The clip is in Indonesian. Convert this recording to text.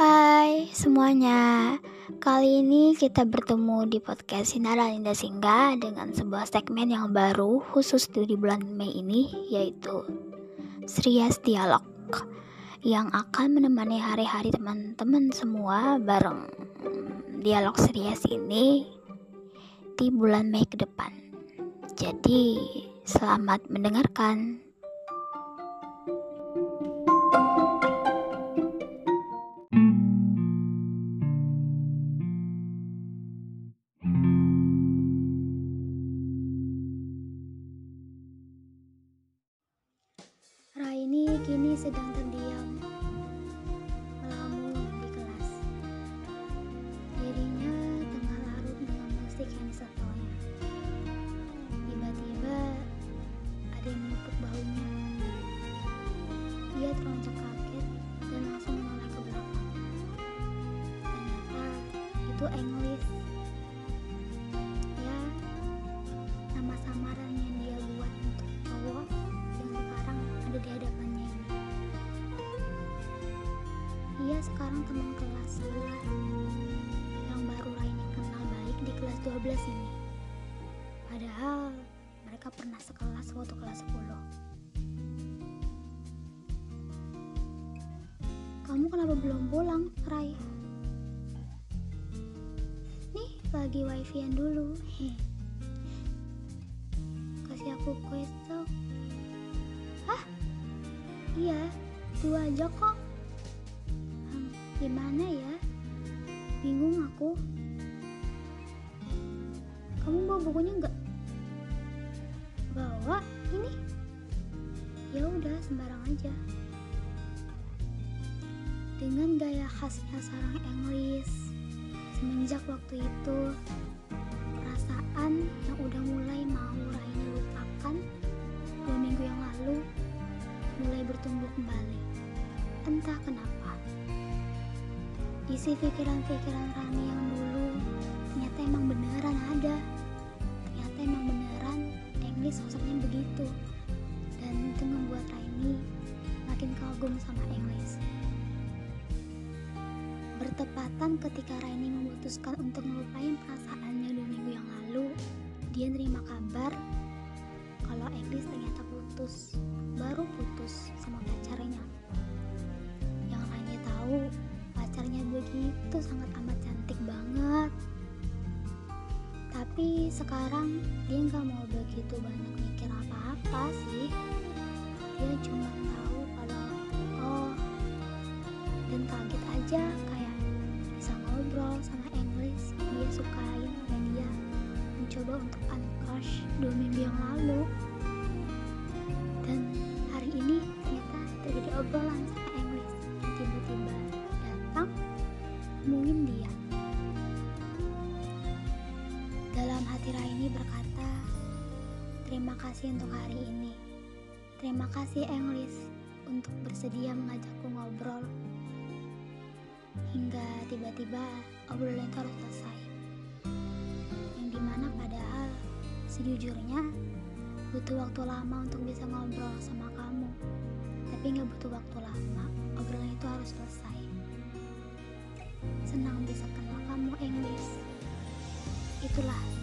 Hai semuanya. Kali ini kita bertemu di podcast Sinara Linda Singga Dengan sebuah segmen yang baru khusus di bulan Mei ini Yaitu Srias Dialog Yang akan menemani hari-hari teman-teman semua Bareng. Dialog Srias ini Di bulan Mei ke depan. Jadi selamat mendengarkan Raini kini sedang terdiam, melamun di kelas. Dirinya tengah larut dengan musik yang disetelnya. Tiba-tiba ada yang menepuk bahunya. Dia terontak kaget dan langsung menoleh ke belakang. Ternyata itu English. Sekarang teman kelas sebelah yang baru Raini kenal baik di kelas 12 ini. Padahal mereka pernah sekelas waktu kelas 10. Kamu kenapa belum pulang, Rai? Nih, lagi wifi-an dulu. Heh. Kasih aku dong. Hah? Iya, dua aja kok. Gimana ya? Bingung aku. Kamu bawa bukunya enggak? Bawa ini. Ya udah, sembarang aja. Dengan gaya khasnya sarang English, semenjak waktu itu, perasaan yang udah mulai mau Raini lupakan dua minggu yang lalu mulai bertumbuh kembali. Entah kenapa. Isi pikiran-pikiran Rani yang dulu ternyata emang beneran ada. Ternyata emang beneran English sosoknya begitu. Dan itu membuat Raini makin kagum sama English. Bertepatan ketika Raini memutuskan untuk melupain perasaannya begitu sangat amat cantik banget. Tapi sekarang dia nggak mau begitu banyak mikir apa-apa sih. Dia cuma tahu kalau oh dan kaget aja kayak bisa ngobrol sama English dia sukain sama dia mencoba untuk uncrush dua minggu yang lalu dan hari ini ternyata terjadi obrolan sama dia dalam hati Raini berkata terima kasih untuk hari ini terima kasih English untuk bersedia mengajakku ngobrol hingga tiba-tiba obrolan itu harus selesai. Yang di mana padahal sejujurnya butuh waktu lama untuk bisa ngobrol sama kamu. Tapi nggak butuh waktu lama, obrolan itu harus selesai. Senang bisa kenal kamu, English. Itulah